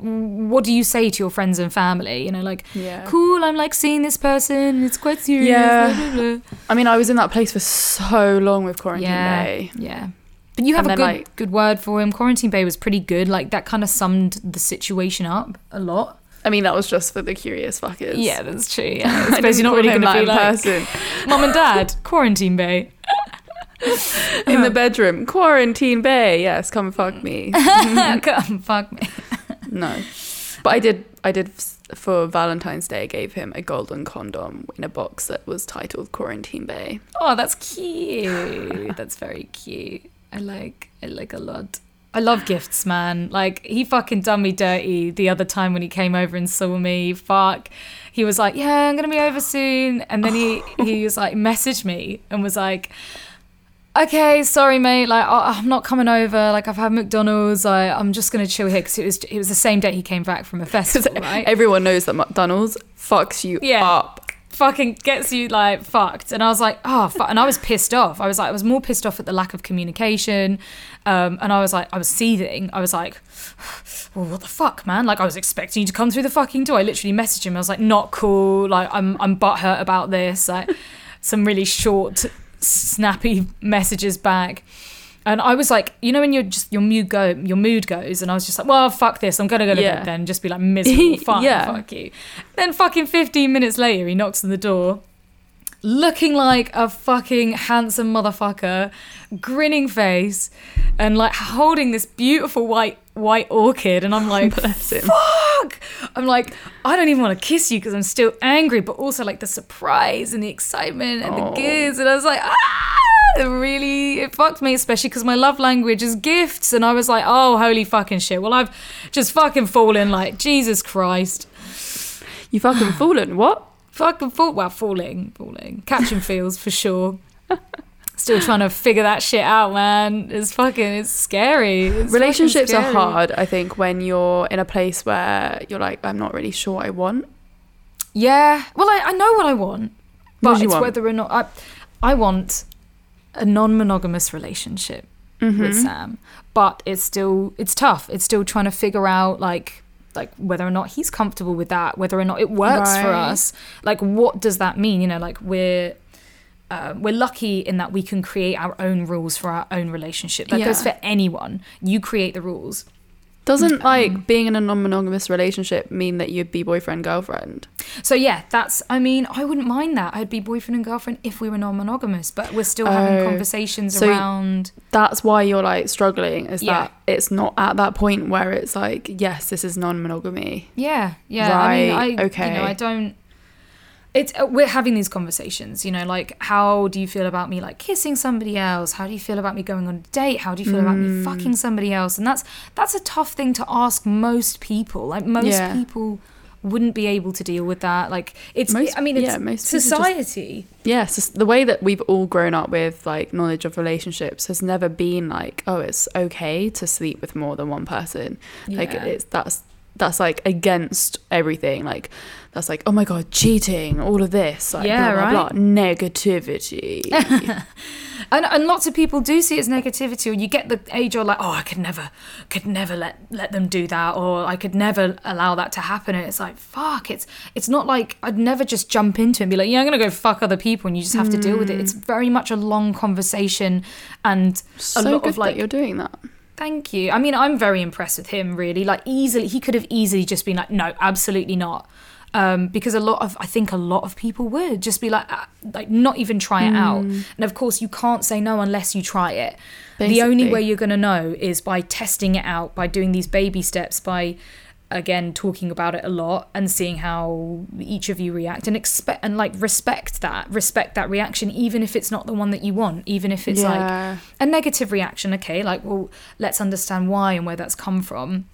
what do you say to your friends and family you know like Yeah. cool i'm like seeing this person it's quite serious Yeah. blah, blah, blah. I mean, I was in that place for so long with Quarantine yeah Bay. yeah but you have And a good like- good word for him quarantine bay was pretty good like that kind of summed the situation up a lot I mean, that was just for the curious fuckers. yeah that's true yeah <laughs> i suppose you're not really going to be like person. mom and dad quarantine bay <laughs> in the bedroom. Quarantine Bay. Yes, come fuck mm. me. <laughs> <laughs> come fuck me No. But I did I did for Valentine's Day I gave him a golden condom in a box that was titled Quarantine Bay. Oh, that's cute. That's very cute. I like I like a lot. I love gifts, man. Like he fucking done me dirty the other time when he came over and saw me. Fuck. He was like, "Yeah, I'm gonna be over soon," and then he he was like, messaged me and was like, "Okay, sorry, mate. Like I- I'm not coming over. Like I've had McDonald's. I I'm just gonna chill here because it was it was the same day he came back from a festival, <laughs> right? Everyone knows that McDonald's fucks you Yeah. up. fucking gets you like fucked. And I was like, oh, fuck. and I was pissed off. I was like, I was more pissed off at the lack of communication. Um, and I was like, I was seething. I was like, well, what the fuck, man? Like, I was expecting you to come through the fucking door. I literally messaged him. I was like, not cool. Like, I'm, I'm butthurt about this. Like, <laughs> some really short, snappy messages back. And I was like, you know, when you're just your mood go, your mood goes, and I was just like, well, fuck this, I'm gonna go to Yeah. bed then, just be like miserable, <laughs> fine, Yeah. fuck you. Then fucking 15 minutes later, he knocks on the door, looking like a fucking handsome motherfucker, grinning face, and like holding this beautiful white white orchid, and I'm <laughs> like, fuck. I'm like, I don't even want to kiss you because I'm still angry, but also like the surprise and the excitement and the Oh. goods, and I was like, ah. It really it fucked me especially because my love language is gifts and i was like oh holy fucking shit well i've just fucking fallen like jesus christ You fucking <sighs> fallen. What? fucking fall well falling falling catching feels for sure <laughs> still trying to figure that shit out man it's fucking it's scary It's Relationships fucking are hard, I think, when you're in a place where you're like, I'm not really sure what I want. yeah well i, I know what i want but it's want? whether or not i i want a non-monogamous relationship Mm-hmm. with Sam. But it's still it's tough. It's still trying to figure out like like whether or not he's comfortable with that, whether or not it works for us. Like what does that mean? You know, like we're uh, we're lucky in that we can create our own rules for our own relationship. That goes for anyone. You create the rules. Doesn't like being in a non-monogamous relationship mean that you'd be boyfriend girlfriend? So yeah, that's. I mean, I wouldn't mind that. I'd be boyfriend and girlfriend if we were non-monogamous, but we're still having Oh. conversations So- around. That's why you're like struggling. Is Yeah. that it's not at that point where it's like, yes, this is non-monogamy. Yeah, yeah. I mean, I Right, You okay. know, I don't. It's uh, we're having these conversations you know like how do you feel about me like kissing somebody else how do you feel about me going on a date how do you feel about Mm. me fucking somebody else and that's that's a tough thing to ask most people like most Yeah. people wouldn't be able to deal with that like it's Most- i mean it's yeah, most society Yes, it's the way that we've all grown up with like knowledge of relationships has never been like, oh, it's okay to sleep with more than one person. Like it's that's that's like against everything. Like that's like, oh my god, cheating, all of this, like Yeah, blah blah right? blah, negativity. <laughs> and, and lots of people do see it as negativity or you get the age or like oh i could never could never let let them do that or i could never allow that to happen and it's like fuck it's it's not like i'd never just jump into it and be like yeah i'm gonna go fuck other people and you just have to deal with it it's mm. very much a long conversation and a so lot good of like that you're doing that. Thank you. I mean, I'm very impressed with him, really. Like, easily, he could have easily just been like, no, absolutely not. Um, because a lot of, I think a lot of people would just be like, ah, like not even try it out. Hmm. And of course, you can't say no unless you try it. The only way you're going to know is by testing it out, by doing these baby steps, by again talking about it a lot and seeing how each of you react and expect and like respect that respect that reaction even if it's not the one that you want even if it's like a negative reaction okay like well let's understand why and where that's come from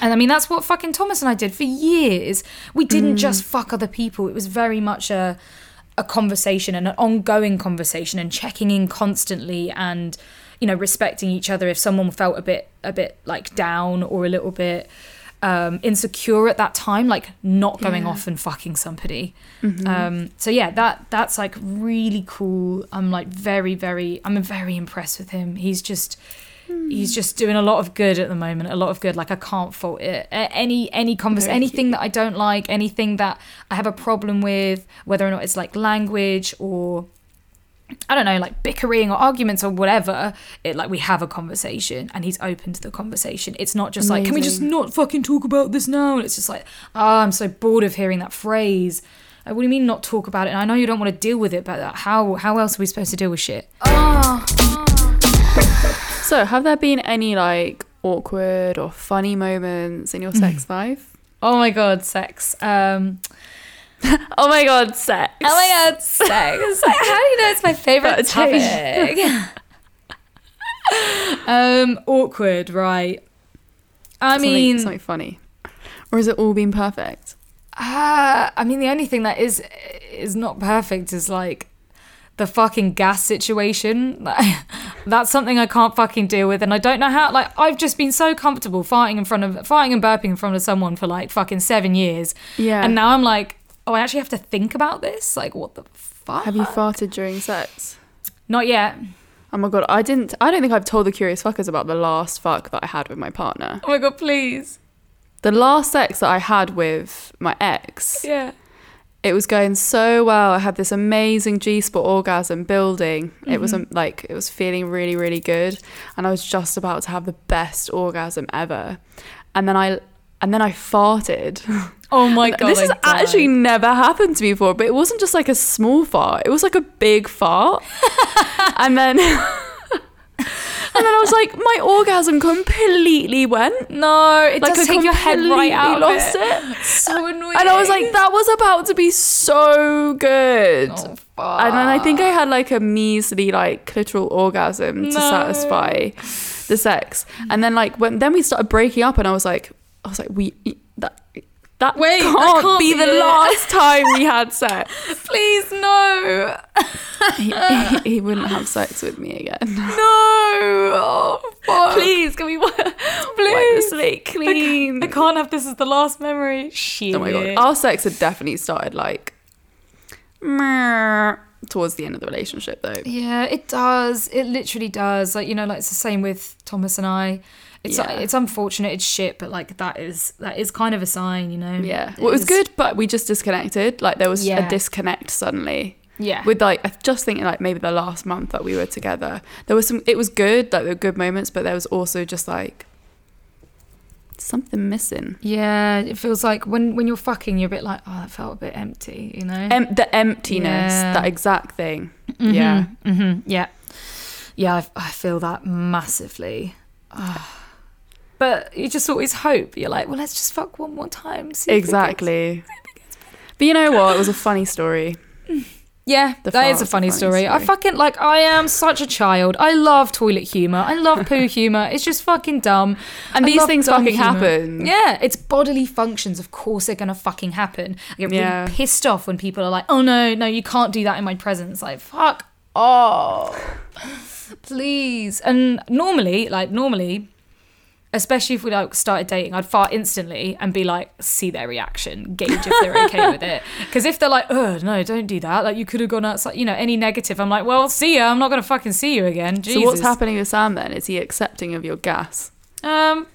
and i mean that's what fucking thomas and i did for years. We didn't just fuck other people. It was very much a a conversation and an ongoing conversation and checking in constantly and you know respecting each other if someone felt a bit a bit like down or a little bit um insecure at that time like not going Yeah. off and fucking somebody. Um so yeah that that's like really cool. I'm like very very i'm very impressed with him. He's just he's just doing a lot of good at the moment a lot of good like i can't fault it any any convers Very anything that i don't like anything that i have a problem with whether or not it's like language or I don't know, like bickering or arguments or whatever, it like we have a conversation and he's open to the conversation. It's not just like, can we just not fucking talk about this now? And it's just like, oh, I'm so bored of hearing that phrase. Like, what do you mean not talk about it? And I know you don't want to deal with it, but how how else are we supposed to deal with shit? Ah. So, have there been any like awkward or funny moments in your Mm. sex life? Oh my god, sex. Um, <laughs> Oh my god, sex. oh my god, <laughs> sex. how do you know it's my favorite topic? <laughs> um, awkward, right? I Something- mean, something funny, or has it all been perfect? Uh, I mean, the only thing that is is not perfect is like the fucking gas situation. <laughs> That's something I can't fucking deal with, and I don't know how. Like, I've just been so comfortable farting in front of farting and burping in front of someone for like fucking seven years, Yeah. and now I'm like, oh, I actually have to think about this. Like, what the fuck? have you farted during sex? Not yet. Oh my god, I didn't. I don't think I've told the curious fuckers about the last fuck that I had with my partner. Oh my god, please. The last sex that I had with my ex, Yeah. It was going so well. I had this amazing G spot orgasm building. It was um, like it was feeling really, really good, and I was just about to have the best orgasm ever. And then I, and then I farted. <laughs> Oh my <laughs> god. this has actually never happened to me before, but it wasn't just like a small fart. It was like a big fart. <laughs> and then And then I was like, my orgasm completely went. no. It Like does I take your head right out. lost of it. it. So annoying. And I was like, that was about to be so good. Oh, And then I think I had like a measly like clitoral orgasm to satisfy the sex. And then like when then we started breaking up and I was like I was like we that that Wait, that can't, can't be, be the last <laughs> time we had sex. please no. he, he, he wouldn't have sex with me again. <laughs> No. Oh, fuck. Please, can we wipe, wipe the slate clean? I can't have this as the last memory. Shit. Oh my god, our sex had definitely started like towards the end of the relationship though. Yeah, it does. It literally does. Like you know, like it's the same with Thomas and I. It's Yeah. it's unfortunate. It's shit, but like that is that is kind of a sign, you know. Yeah, well, it was good, but we just disconnected. Like there was Yeah. a disconnect suddenly. Yeah. With like, I just thinking like maybe the last month that we were together, there was some. It was good, like there were good moments, but there was also just like something missing. yeah, it feels like when when you're fucking, you're a bit like, oh, that felt a bit empty, you know. Em- the emptiness, Yeah. that exact thing. Yeah, mm-hmm. Yeah. Yeah, I, I feel that massively. Ah. But you just always hope. You're like, well, let's just fuck one more time. gets- exactly. But you know what? It was a funny story. <laughs> Yeah, The that is a funny funny story. I fucking like. I am such a child. I love toilet humor. I love poo <laughs> humor. It's just fucking dumb. And I these things fucking humour. happen. Yeah, it's bodily functions. Of course, they're gonna fucking happen. I get Yeah. really pissed off when people are like, "Oh no, no, you can't do that in my presence." Like, fuck off, <sighs> please. And normally, like normally, especially if we like started dating, I'd fart instantly and be like, see their reaction, gauge if they're okay with it. <laughs> Because if they're like, oh no, don't do that, like you could have gone outside, you know, any negative, I'm like, well, see ya. I'm not gonna fucking see you again. Jesus. So what's happening with Sam then? Is he accepting of your gas? Um,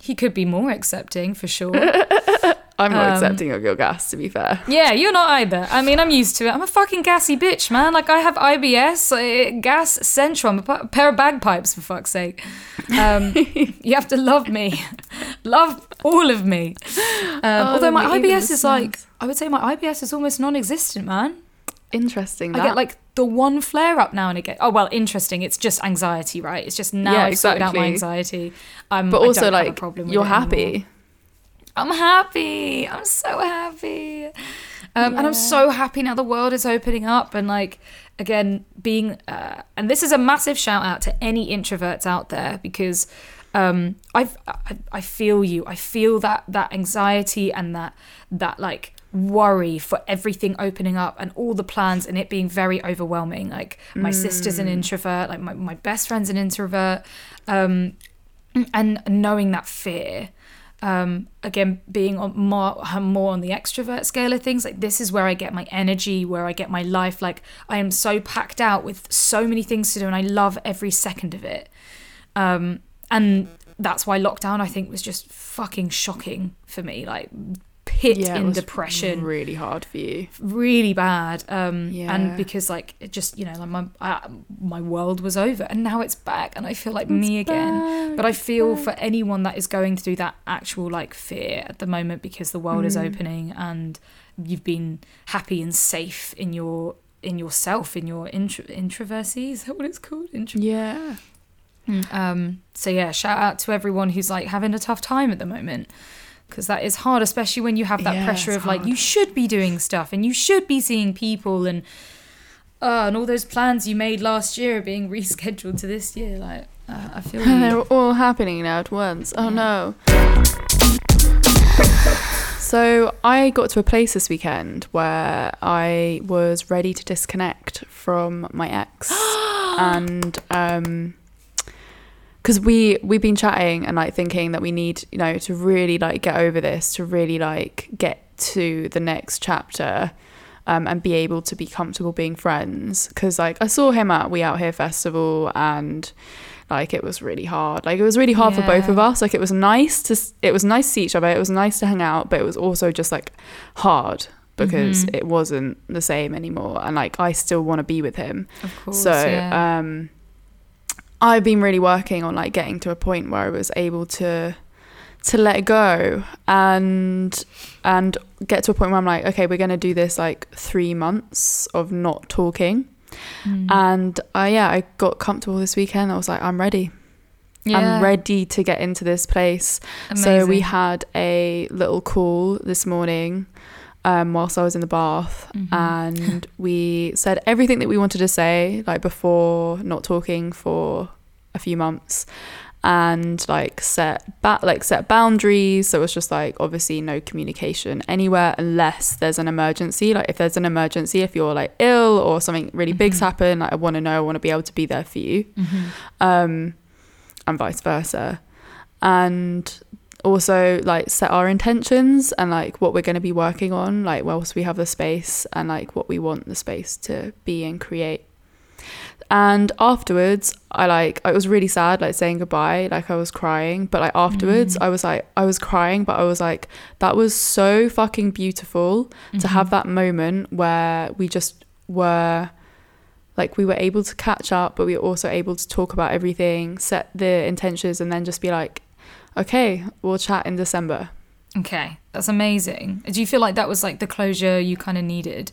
he could be more accepting for sure. <laughs> I'm not Um, accepting of your gas, to be fair. Yeah, you're not either. I mean, I'm used to it. I'm a fucking gassy bitch, man. Like, I have IBS, uh, gas central. I'm a pair of bagpipes, for fuck's sake. Um, <laughs> you have to love me. love all of me. Um, although my IBS is like. I would say my IBS is almost non existent, man. Interesting. I get like the one flare up now and again. Oh, well, interesting. It's just anxiety, right? It's just now Yeah, I've sorted out my exactly. anxiety. Um, but also don't have a like problem with you're it anymore. I'm happy. I'm so happy. Um, And I'm so happy now the world is opening up. And like, again, being, uh, and this is a massive shout out to any introverts out there because um, I've, I, I feel you. I feel that, that anxiety and that, that like worry for everything opening up and all the plans and it being very overwhelming. Like, my sister's an introvert, like, my, my best friend's an introvert. Um, and knowing that fear um again being on more more on the extrovert scale of things like this is where i get my energy where i get my life like i am so packed out with so many things to do and i love every second of it. Um and that's why lockdown i think was just fucking shocking for me like pit Yeah, in depression Really hard for you. really bad um Yeah. and because like it just you know like my I, my world was over and now it's back and i feel like me again but i feel for anyone that is going through that actual like fear at the moment because the world Mm. is opening and you've been happy and safe in your in yourself in your intro, introversy is that what it's called intro- Yeah. um so yeah shout out to everyone who's like having a tough time at the moment because that is hard especially when you have that Yeah, pressure of like hard. you should be doing stuff and you should be seeing people and uh, and all those plans you made last year are being <laughs> rescheduled to this year like uh, i feel And <laughs> they're all happening now at once. Oh no. So I got to a place this weekend where I was ready to disconnect from my ex, <gasps> and um, because we we've been chatting and like thinking that we need you know to really like get over this, to really like get to the next chapter. Um, and be able to be comfortable being friends because like I saw him at We Out Here festival and like it was really hard like it was really hard for both of us like it was nice to it was nice to see each other it was nice to hang out but it was also just like hard because Mhm. it wasn't the same anymore and like I still want to be with him of course so yeah. um I've been really working on like getting to a point where I was able to to let go and and get to a point where I'm like okay we're going to do this like 3 months of not talking. Mm. and uh, yeah I got comfortable this weekend. I was like I'm ready. Yeah. I'm ready to get into this place. So we had a little call this morning um, whilst I was in the bath, Mhm. and we said everything that we wanted to say, like before not talking for a few months, and like set ba- like set boundaries. So it was just like obviously no communication anywhere unless there's an emergency. Like if there's an emergency, if you're like ill or something really big's Mhm. happened, like I want to know, I want to be able to be there for you Mhm. um, and vice versa. And also like set our intentions and like what we're going to be working on, like whilst we have the space and like what we want the space to be and create. And afterwards, I like I was really sad, like saying goodbye, like I was crying. But like afterwards, Mm. I was like I was crying, but I was like that was so fucking beautiful to have Mhm. that moment where we just were like we were able to catch up but we were also able to talk about everything set the intentions and then just be like okay we'll chat in december okay that's amazing do you feel like that was like the closure you kind of needed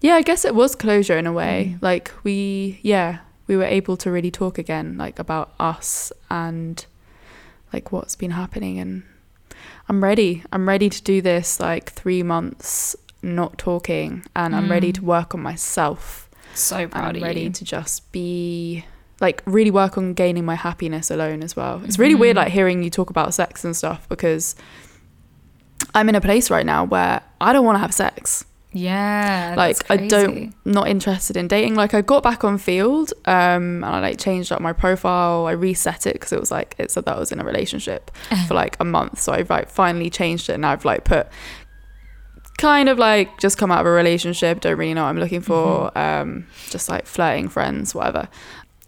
yeah i guess it was closure in a way Mm. like we yeah we were able to really talk again like about us and like what's been happening and I'm ready. I'm ready to do this like three months not talking, and I'm ready to work on myself. So proud I'm of ready you. to just be like really work on gaining my happiness alone as well. It's really weird like hearing you talk about sex and stuff because I'm in a place right now where I don't want to have sex. Yeah, like I don't not interested in dating. Like I got back on Feeld um and I like changed up my profile. I reset it because it was like it said that I was in a relationship <laughs> for like a month. So I've like finally changed it and I've like put kind of like just come out of a relationship, don't really know what I'm looking for, Mm-hmm. um, just like flirting, friends, whatever.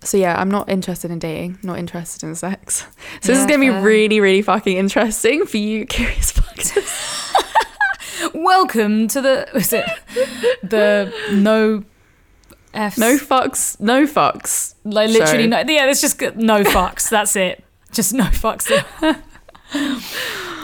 So yeah, I'm not interested in dating, not interested in sex. <laughs> So this is gonna be fair. really, really fucking interesting for you <laughs> curious fuckers. <laughs> Welcome to the was it the no F's No fucks, no fucks. like literally show. no yeah it's just no fucks that's it just no fucks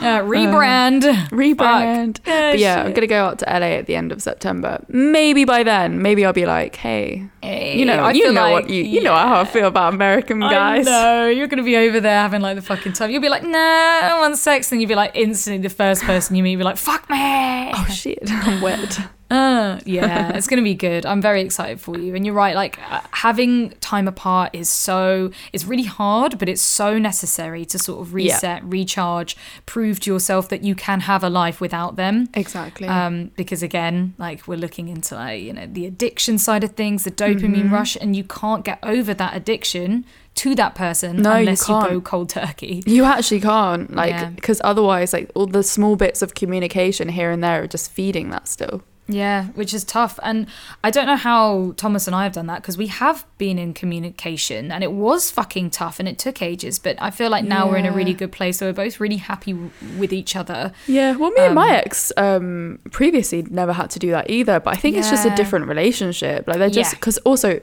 uh, rebrand <laughs> rebrand. Fuck. Yeah, but yeah, I'm gonna go out to LA at the end of September. Maybe by then, maybe I'll be like, hey, you know, I you feel know like- what you you know how I feel about American guys. No, you're gonna be over there having like the fucking time. You'll be like, nah, I don't want sex. Then you'll be like, instantly the first person you meet, you'll be like, fuck me. Oh shit, <laughs> I'm wet. Uh, <laughs> yeah, it's gonna be good. I'm very excited for you. And you're right, like uh, having time apart is so it's really hard, but it's so necessary to sort of Yeah. reset, recharge, prove to yourself that you can have a life without them. Exactly. Um, because again, like we're looking into like you know the addiction side of things, the dopamine Mm-hmm. rush, and you can't get over that addiction to that person No, unless you, can't. go cold turkey. you actually can't, Yeah. like, because otherwise, like, all the small bits of communication here and there are just feeding that still. Yeah, which is tough. And I don't know how Thomas and I have done that because we have been in communication and it was fucking tough and it took ages. But I feel like now we're in a really good place. So we're both really happy w- with each other. Yeah, well, me and my ex um, previously never had to do that either, but I think it's just a different relationship. Like, they're just Yeah. because also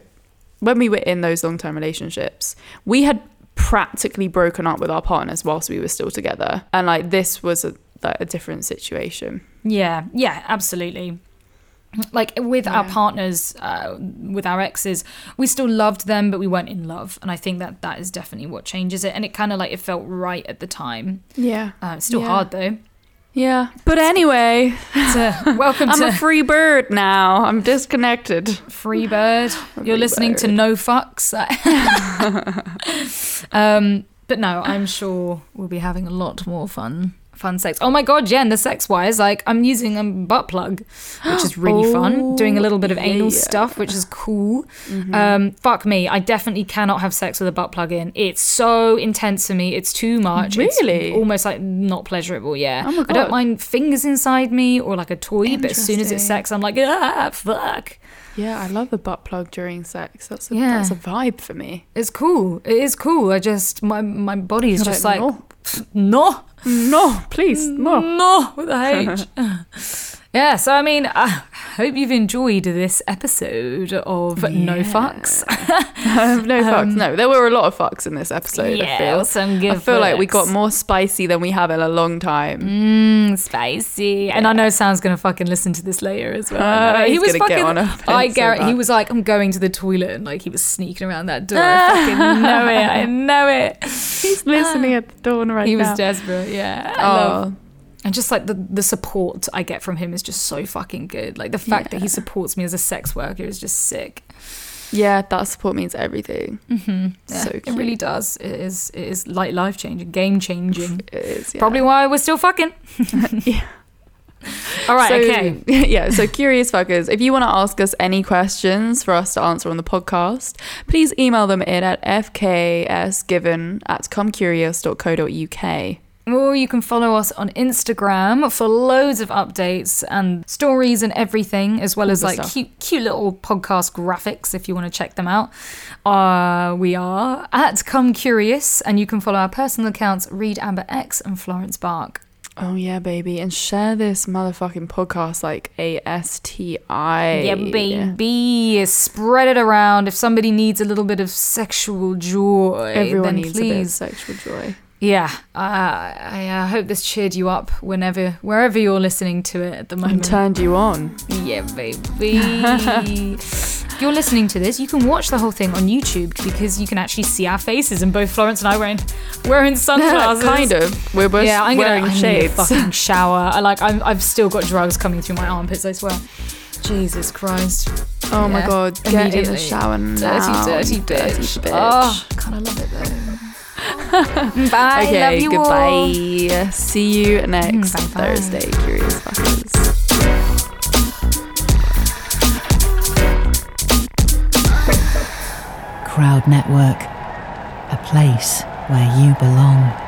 when we were in those long term relationships, we had practically broken up with our partners whilst we were still together, and like this was a, like, a different situation. Yeah, yeah, absolutely. Like with our partners, uh, with our exes, we still loved them, but we weren't in love. And I think that that is definitely what changes it. And it kind of like it felt right at the time. Yeah, Uh, it's still Yeah. hard though. yeah. But anyway, To, <laughs> welcome I'm to a free bird now. I'm disconnected. Free Bird. <laughs> You're Free listening to. No Fucks. <laughs> um, but no, I'm sure we'll be having a lot more fun. Fun sex. Oh my god, Jen, the sex wise, like I'm using a butt plug, which is really <gasps> fun. Doing a little bit of anal Oh, yeah. stuff, which is cool. Um, fuck me, I definitely cannot have sex with a butt plug in. It's so intense for me. It's too much. It's Really? almost like not pleasurable. Yeah. Oh my I don't mind fingers inside me or like a toy, but as soon as it's sex, I'm like ah fuck. Yeah, I love the butt plug during sex. That's a, Yeah. that's a vibe for me. It's cool. It is cool. I just my my body is just like, like, "No." no, No, please, no. no with a H. <laughs> yeah. So I mean, I hope you've enjoyed this episode of No Fucks. <laughs> no fucks. No, there were a lot of fucks in this episode. I yeah, feel. some good. I feel like we got more spicy than we have in a long time. Mm, spicy. And I know Sam's gonna fucking listen to this later as well. Uh, he was fucking. get on up <laughs> I so guarantee he was like, I'm going to the toilet, and like he was sneaking around that door. I fucking know it. I <laughs> know it. He's listening at the door right now. He was desperate. Yeah. I love Oh, And just like the, the support I get from him is just so fucking good. Like the fact that he supports me as a sex worker is just sick. yeah, that support means everything. Mm-hmm. Yeah, So it really does. It is. It is like life changing, game changing. <laughs> It is. Yeah. Probably why we're still fucking. <laughs> Yeah. <laughs> All right. So, okay. yeah, so curious fuckers, if you want to ask us any questions for us to answer on the podcast, please email them in at fksgiven at comecurious.co.uk. Or you can follow us on Instagram for loads of updates and stories and everything, as well All as like stuff. cute, cute little podcast graphics if you want to check them out. Uh, we are at Come Curious, and you can follow our personal accounts Read Amber X and Florence Bark. Oh yeah, baby, and share this motherfucking podcast like a STI. Yeah, baby. Spread it around. If somebody needs a little bit of sexual joy, Everyone needs a bit of please. sexual joy. Yeah, uh, I uh, hope this cheered you up whenever, wherever you're listening to it at the moment. And turned you on. yeah, baby. <laughs> you're listening to this, you can watch the whole thing on YouTube because you can actually see our faces, and both Florence and I wearing wearing <laughs> sunglasses. kind of. We're both Yeah, I'm wearing gonna I shades. fucking <laughs> shower. I like. I'm, I've still got drugs coming through my armpits. I swear. Jesus Christ. Oh my god, get in the shower now. Dirty, dirty bitch. bitch. Oh, God, I love it though. Bye. okay, love you goodbye. all. See you next Bye-bye. Thursday, curious fuckers. Crowd Network, a place where you belong.